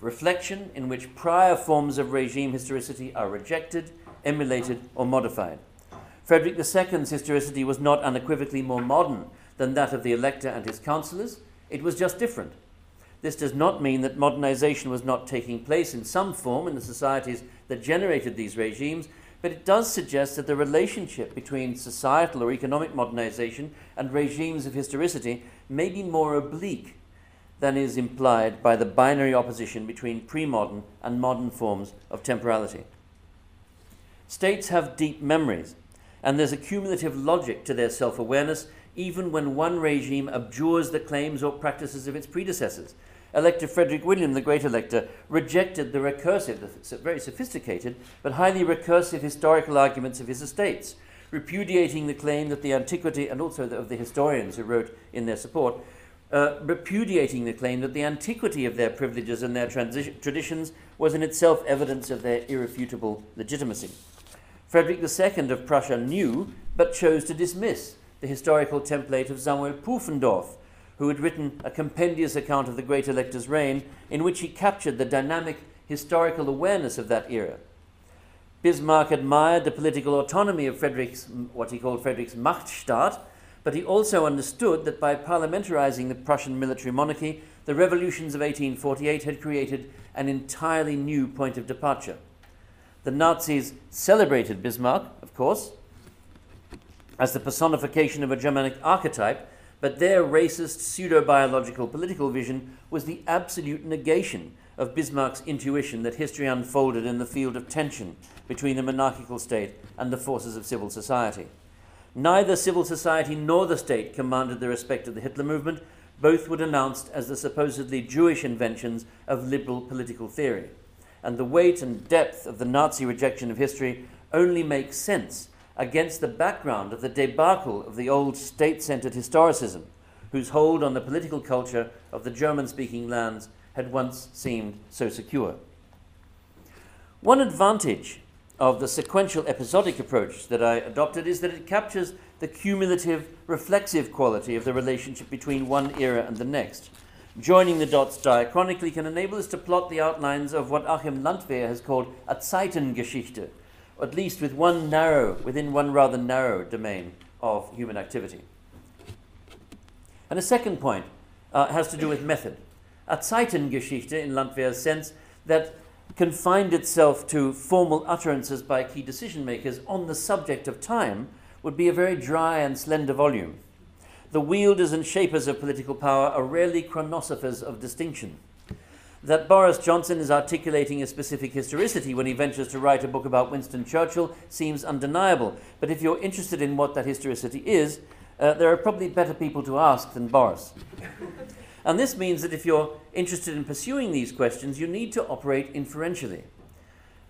reflection in which prior forms of regime historicity are rejected, emulated, or modified. Frederick II's historicity was not unequivocally more modern than that of the elector and his councillors, it was just different. This does not mean that modernization was not taking place in some form in the societies that generated these regimes, but it does suggest that the relationship between societal or economic modernization and regimes of historicity may be more oblique than is implied by the binary opposition between pre modern and modern forms of temporality. States have deep memories, and there's a cumulative logic to their self awareness, even when one regime abjures the claims or practices of its predecessors. Elector Frederick William, the great elector, rejected the recursive, the very sophisticated, but highly recursive historical arguments of his estates, repudiating the claim that the antiquity, and also the, of the historians who wrote in their support, uh, repudiating the claim that the antiquity of their privileges and their transi- traditions was in itself evidence of their irrefutable legitimacy. Frederick II of Prussia knew, but chose to dismiss, the historical template of Samuel Pufendorf, who had written a compendious account of the great elector's reign in which he captured the dynamic historical awareness of that era. Bismarck admired the political autonomy of Frederick's, what he called Frederick's Machtstaat, but he also understood that by parliamentarizing the Prussian military monarchy, the revolutions of 1848 had created an entirely new point of departure. The Nazis celebrated Bismarck, of course, as the personification of a Germanic archetype but their racist, pseudo biological political vision was the absolute negation of Bismarck's intuition that history unfolded in the field of tension between the monarchical state and the forces of civil society. Neither civil society nor the state commanded the respect of the Hitler movement. Both were denounced as the supposedly Jewish inventions of liberal political theory. And the weight and depth of the Nazi rejection of history only makes sense against the background of the debacle of the old state centered historicism, whose hold on the political culture of the German speaking lands had once seemed so secure. One advantage of the sequential episodic approach that I adopted is that it captures the cumulative, reflexive quality of the relationship between one era and the next. Joining the dots diachronically can enable us to plot the outlines of what Achim Landwehr has called a Zeitengeschichte, at least with one narrow, within one rather narrow domain of human activity. And a second point uh, has to do with method. A Zeitengeschichte, in Landwehr's sense, that confined itself to formal utterances by key decision makers on the subject of time would be a very dry and slender volume. The wielders and shapers of political power are rarely chronosophers of distinction. That Boris Johnson is articulating a specific historicity when he ventures to write a book about Winston Churchill seems undeniable. But if you're interested in what that historicity is, uh, there are probably better people to ask than Boris. and this means that if you're interested in pursuing these questions, you need to operate inferentially.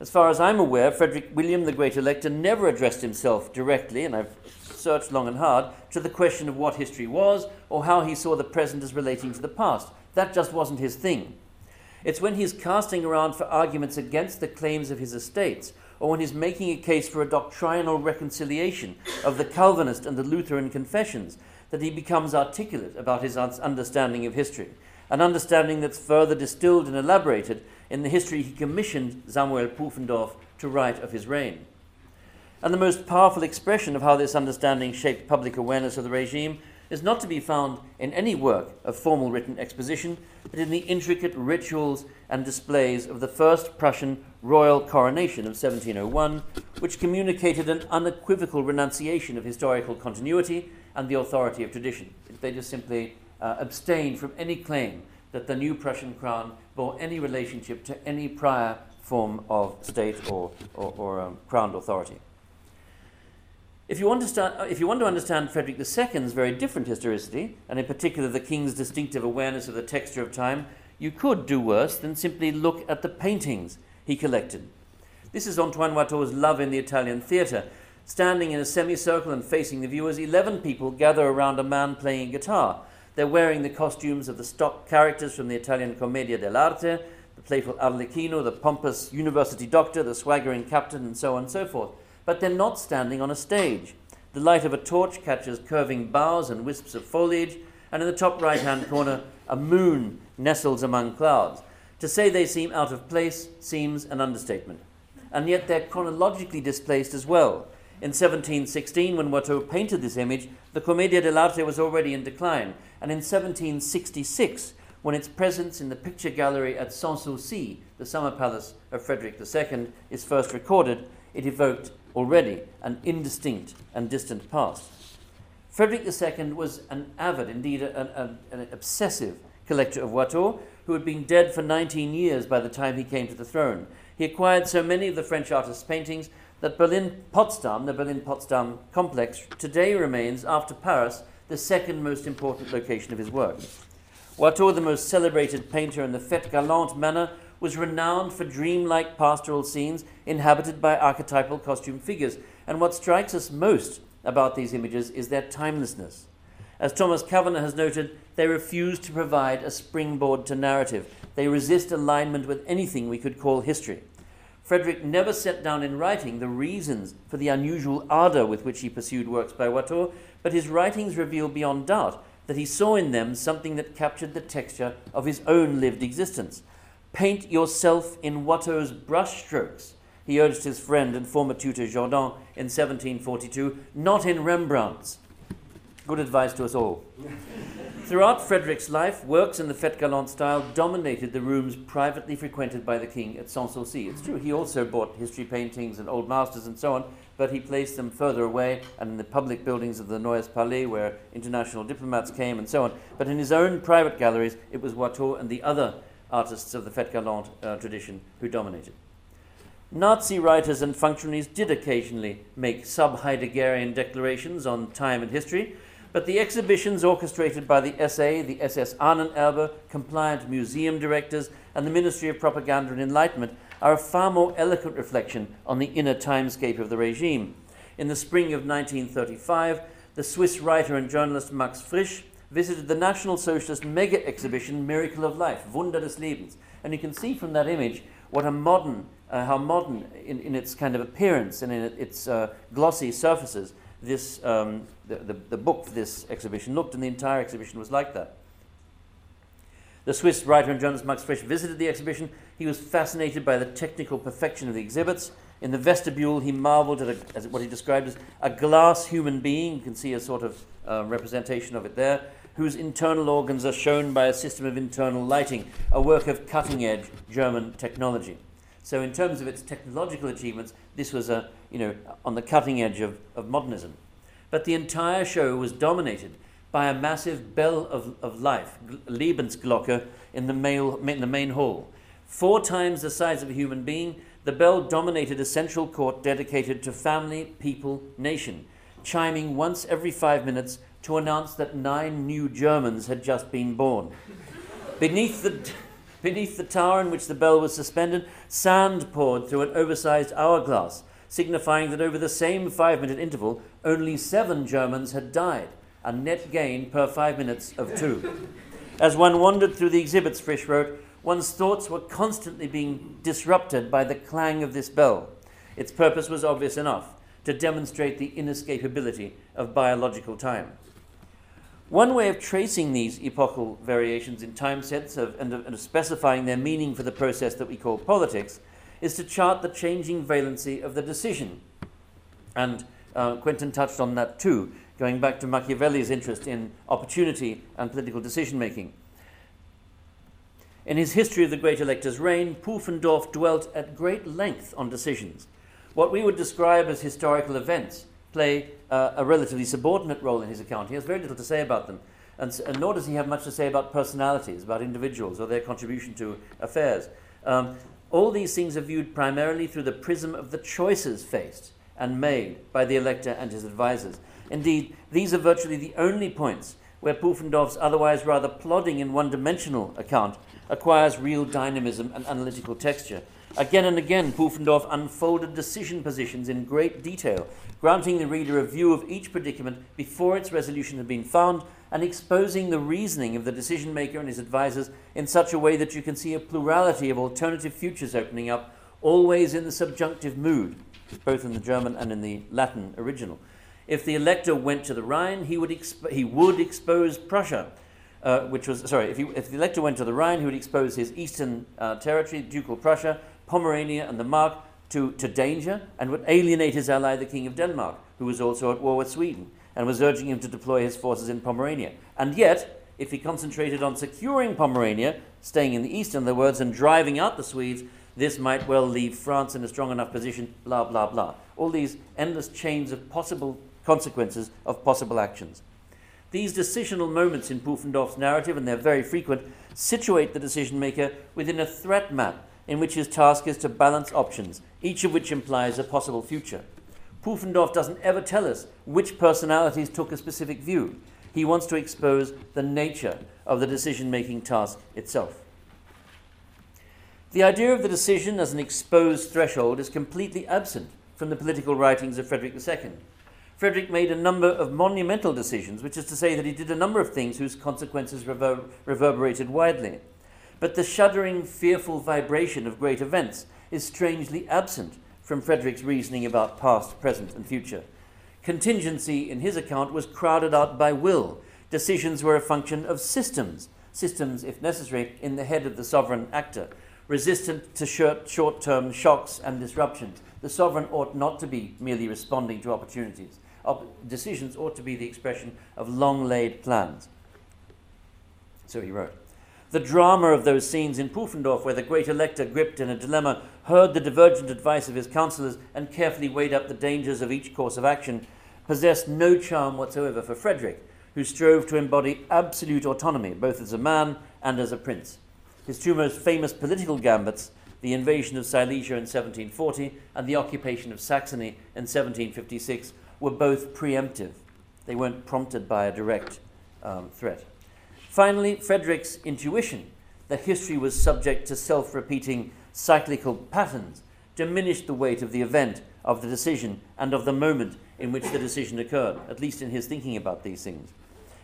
As far as I'm aware, Frederick William, the great elector, never addressed himself directly, and I've searched long and hard, to the question of what history was or how he saw the present as relating to the past. That just wasn't his thing. It's when he's casting around for arguments against the claims of his estates, or when he's making a case for a doctrinal reconciliation of the Calvinist and the Lutheran confessions, that he becomes articulate about his understanding of history, an understanding that's further distilled and elaborated in the history he commissioned Samuel Pufendorf to write of his reign. And the most powerful expression of how this understanding shaped public awareness of the regime is not to be found in any work of formal written exposition, but in the intricate rituals and displays of the first Prussian royal coronation of 1701, which communicated an unequivocal renunciation of historical continuity and the authority of tradition. They just simply uh, abstained from any claim that the new Prussian crown bore any relationship to any prior form of state or, or, or um, crowned authority. If you, if you want to understand Frederick II's very different historicity, and in particular the king's distinctive awareness of the texture of time, you could do worse than simply look at the paintings he collected. This is Antoine Watteau's Love in the Italian Theatre. Standing in a semicircle and facing the viewers, 11 people gather around a man playing guitar. They're wearing the costumes of the stock characters from the Italian Commedia dell'arte, the playful Arlecchino, the pompous university doctor, the swaggering captain, and so on and so forth but they're not standing on a stage. The light of a torch catches curving boughs and wisps of foliage, and in the top right hand corner, a moon nestles among clouds. To say they seem out of place seems an understatement. And yet they're chronologically displaced as well. In 1716, when Watteau painted this image, the Commedia dell'arte was already in decline. And in 1766, when its presence in the picture gallery at Sanssouci, the summer palace of Frederick II, is first recorded, it evoked already an indistinct and distant past. Frederick II was an avid, indeed an, an, an obsessive collector of Watteau, who had been dead for 19 years by the time he came to the throne. He acquired so many of the French artist's paintings that Berlin Potsdam, the Berlin Potsdam complex, today remains, after Paris, the second most important location of his work. Watteau, the most celebrated painter in the Fête Galante manner, was renowned for dreamlike pastoral scenes inhabited by archetypal costume figures. And what strikes us most about these images is their timelessness. As Thomas Kavanagh has noted, they refuse to provide a springboard to narrative. They resist alignment with anything we could call history. Frederick never set down in writing the reasons for the unusual ardour with which he pursued works by Watteau, but his writings reveal beyond doubt that he saw in them something that captured the texture of his own lived existence. Paint yourself in Watteau's brushstrokes, he urged his friend and former tutor Jordan in 1742, not in Rembrandt's. Good advice to us all. Throughout Frederick's life, works in the Fête Galante style dominated the rooms privately frequented by the king at Sanssouci. It's true, he also bought history paintings and old masters and so on, but he placed them further away and in the public buildings of the Neues Palais where international diplomats came and so on. But in his own private galleries, it was Watteau and the other artists of the Fête Galante uh, tradition who dominated. Nazi writers and functionaries did occasionally make sub Heideggerian declarations on time and history, but the exhibitions orchestrated by the SA, the SS Ahnenerbe, compliant museum directors, and the Ministry of Propaganda and Enlightenment are a far more eloquent reflection on the inner timescape of the regime. In the spring of 1935, the Swiss writer and journalist Max Frisch visited the National Socialist mega exhibition Miracle of Life, Wunder des Lebens. And you can see from that image what a modern, uh, how modern in, in, its kind of appearance and in its uh, glossy surfaces this, um, the, the, the book for this exhibition looked, and the entire exhibition was like that. The Swiss writer and journalist Max Frisch visited the exhibition. He was fascinated by the technical perfection of the exhibits. In the vestibule, he marveled at, a, at what he described as a glass human being. You can see a sort of uh, representation of it there, whose internal organs are shown by a system of internal lighting, a work of cutting edge German technology. So, in terms of its technological achievements, this was a, you know, on the cutting edge of, of modernism. But the entire show was dominated by a massive bell of, of life, Lebensglocke, in the, male, in the main hall. Four times the size of a human being, the bell dominated a central court dedicated to family, people, nation, chiming once every five minutes to announce that nine new Germans had just been born. Beneath the Beneath the tower in which the bell was suspended, sand poured through an oversized hourglass, signifying that over the same five minute interval, only seven Germans had died, a net gain per five minutes of two. As one wandered through the exhibits, Frisch wrote, one's thoughts were constantly being disrupted by the clang of this bell. Its purpose was obvious enough to demonstrate the inescapability of biological time. One way of tracing these epochal variations in time sets of, and, of, and, of, specifying their meaning for the process that we call politics is to chart the changing valency of the decision. And uh, Quentin touched on that too, going back to Machiavelli's interest in opportunity and political decision making. In his History of the Great Elector's Reign, Pufendorf dwelt at great length on decisions, what we would describe as historical events play uh, a relatively subordinate role in his account. He has very little to say about them, and, and, nor does he have much to say about personalities, about individuals, or their contribution to affairs. Um, all these things are viewed primarily through the prism of the choices faced and made by the elector and his advisers. Indeed, these are virtually the only points where Pufendorf's otherwise rather plodding and one dimensional account acquires real dynamism and analytical texture. Again and again, Pufendorf unfolded decision positions in great detail, granting the reader a view of each predicament before its resolution had been found, and exposing the reasoning of the decision maker and his advisers in such a way that you can see a plurality of alternative futures opening up, always in the subjunctive mood, both in the German and in the Latin original. If the elector went to the Rhine, he would, he would expose Prussia. Uh, which was sorry, if, he, if, the elector went to the Rhine, he would expose his eastern uh, territory, ducal Prussia, Pomerania, and the Mark to, to danger and would alienate his ally, the King of Denmark, who was also at war with Sweden and was urging him to deploy his forces in Pomerania. And yet, if he concentrated on securing Pomerania, staying in the east, in other words, and driving out the Swedes, this might well leave France in a strong enough position, blah, blah, blah. All these endless chains of possible consequences of possible actions. These decisional moments in Pufendorf's narrative, and they're very frequent, situate the decision maker within a threat map in which his task is to balance options, each of which implies a possible future. Pufendorf doesn't ever tell us which personalities took a specific view. He wants to expose the nature of the decision making task itself. The idea of the decision as an exposed threshold is completely absent from the political writings of Frederick II. Frederick made a number of monumental decisions, which is to say that he did a number of things whose consequences rever- reverberated widely. But the shuddering, fearful vibration of great events is strangely absent from Frederick's reasoning about past, present, and future. Contingency, in his account, was crowded out by will. Decisions were a function of systems, systems, if necessary, in the head of the sovereign actor, resistant to short term shocks and disruptions. The sovereign ought not to be merely responding to opportunities. decisions ought to be the expression of long laid plans. So he wrote. The drama of those scenes in Pufendorf, where the great elector, gripped in a dilemma, heard the divergent advice of his councillors and carefully weighed up the dangers of each course of action, possessed no charm whatsoever for Frederick, who strove to embody absolute autonomy, both as a man and as a prince. His two most famous political gambits, the invasion of Silesia in 1740 and the occupation of Saxony in 1756, were both preemptive. They weren't prompted by a direct um, threat. Finally, Frederick's intuition that history was subject to self repeating cyclical patterns diminished the weight of the event, of the decision, and of the moment in which the decision occurred, at least in his thinking about these things.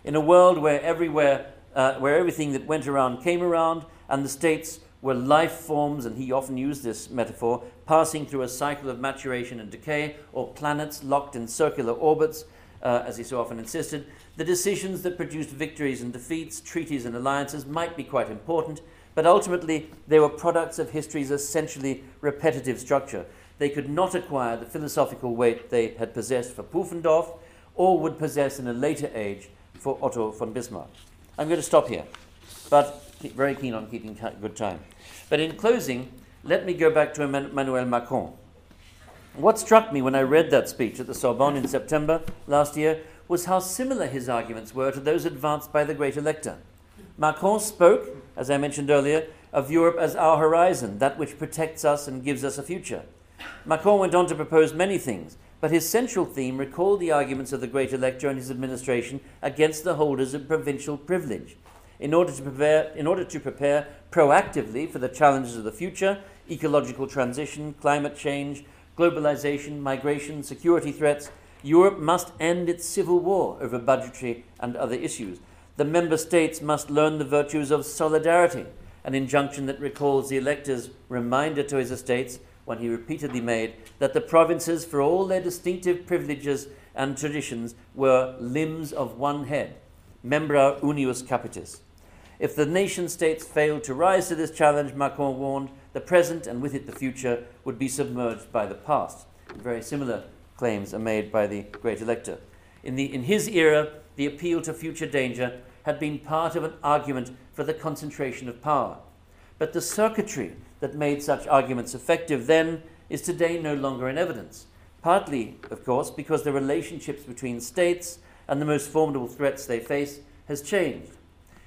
In a world where everywhere, uh, where everything that went around came around, and the states were life forms, and he often used this metaphor, passing through a cycle of maturation and decay, or planets locked in circular orbits, uh, as he so often insisted, the decisions that produced victories and defeats, treaties and alliances might be quite important, but ultimately they were products of history's essentially repetitive structure. They could not acquire the philosophical weight they had possessed for Pufendorf or would possess in a later age for Otto von Bismarck. I'm going to stop here, but very keen on keeping good time. But in closing, let me go back to Emmanuel Macron. What struck me when I read that speech at the Sorbonne in September last year was how similar his arguments were to those advanced by the great elector. Macron spoke, as I mentioned earlier, of Europe as our horizon, that which protects us and gives us a future. Macron went on to propose many things, but his central theme recalled the arguments of the great elector and his administration against the holders of provincial privilege. In order to prepare, in order to prepare proactively for the challenges of the future, ecological transition, climate change, globalization, migration, security threats, Europe must end its civil war over budgetary and other issues. The member states must learn the virtues of solidarity, an injunction that recalls the elector's reminder to his estates when he repeatedly made that the provinces, for all their distinctive privileges and traditions, were limbs of one head, membra unius capitis. If the nation states failed to rise to this challenge, Macron warned, the present and with it the future would be submerged by the past. Very similar claims are made by the great elector. In, the, in his era, the appeal to future danger had been part of an argument for the concentration of power. But the circuitry that made such arguments effective then is today no longer in evidence. Partly, of course, because the relationships between states and the most formidable threats they face has changed.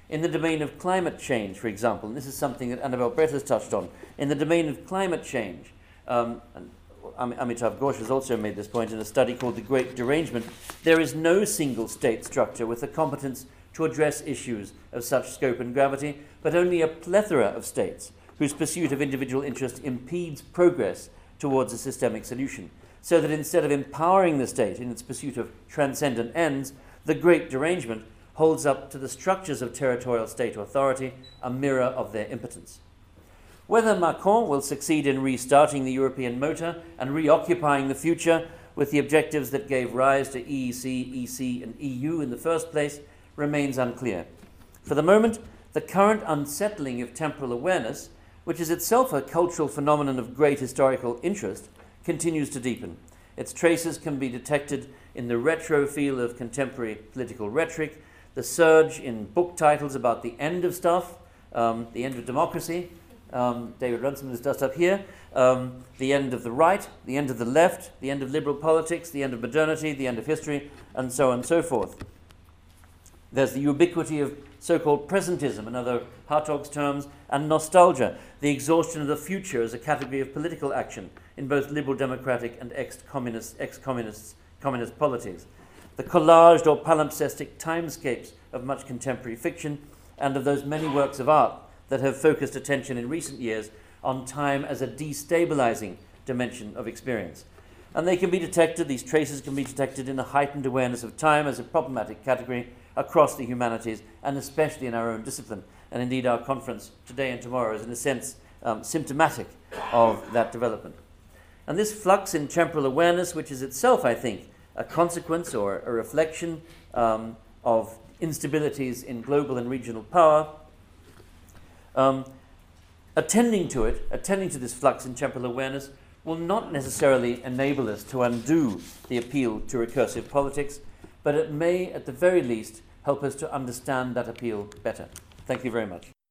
In the domain of climate change, for example, and this is something that Annabel Brett has touched on, in the domain of climate change, um, and Amitav Ghosh has also made this point in a study called The Great Derangement. There is no single state structure with the competence to address issues of such scope and gravity, but only a plethora of states whose pursuit of individual interest impedes progress towards a systemic solution. So that instead of empowering the state in its pursuit of transcendent ends, the Great Derangement holds up to the structures of territorial state authority a mirror of their impotence. Whether Macron will succeed in restarting the European motor and reoccupying the future with the objectives that gave rise to EEC, EC, and EU in the first place remains unclear. For the moment, the current unsettling of temporal awareness, which is itself a cultural phenomenon of great historical interest, continues to deepen. Its traces can be detected in the retro feel of contemporary political rhetoric, the surge in book titles about the end of stuff, um, the end of democracy. Um, David Runciman does up here. Um, the end of the right, the end of the left, the end of liberal politics, the end of modernity, the end of history, and so on and so forth. There's the ubiquity of so called presentism, in other Hartog's terms, and nostalgia, the exhaustion of the future as a category of political action in both liberal democratic and ex communist communist polities, the collaged or palimpsestic timescapes of much contemporary fiction, and of those many works of art that have focused attention in recent years on time as a destabilizing dimension of experience. And they can be detected, these traces can be detected in a heightened awareness of time as a problematic category across the humanities and especially in our own discipline. And indeed, our conference today and tomorrow is, in a sense, um, symptomatic of that development. And this flux in temporal awareness, which is itself, I think, a consequence or a reflection um, of instabilities in global and regional power, um, attending to it, attending to this flux in temporal awareness, will not necessarily enable us to undo the appeal to recursive politics, but it may, at the very least, help us to understand that appeal better. Thank you very much.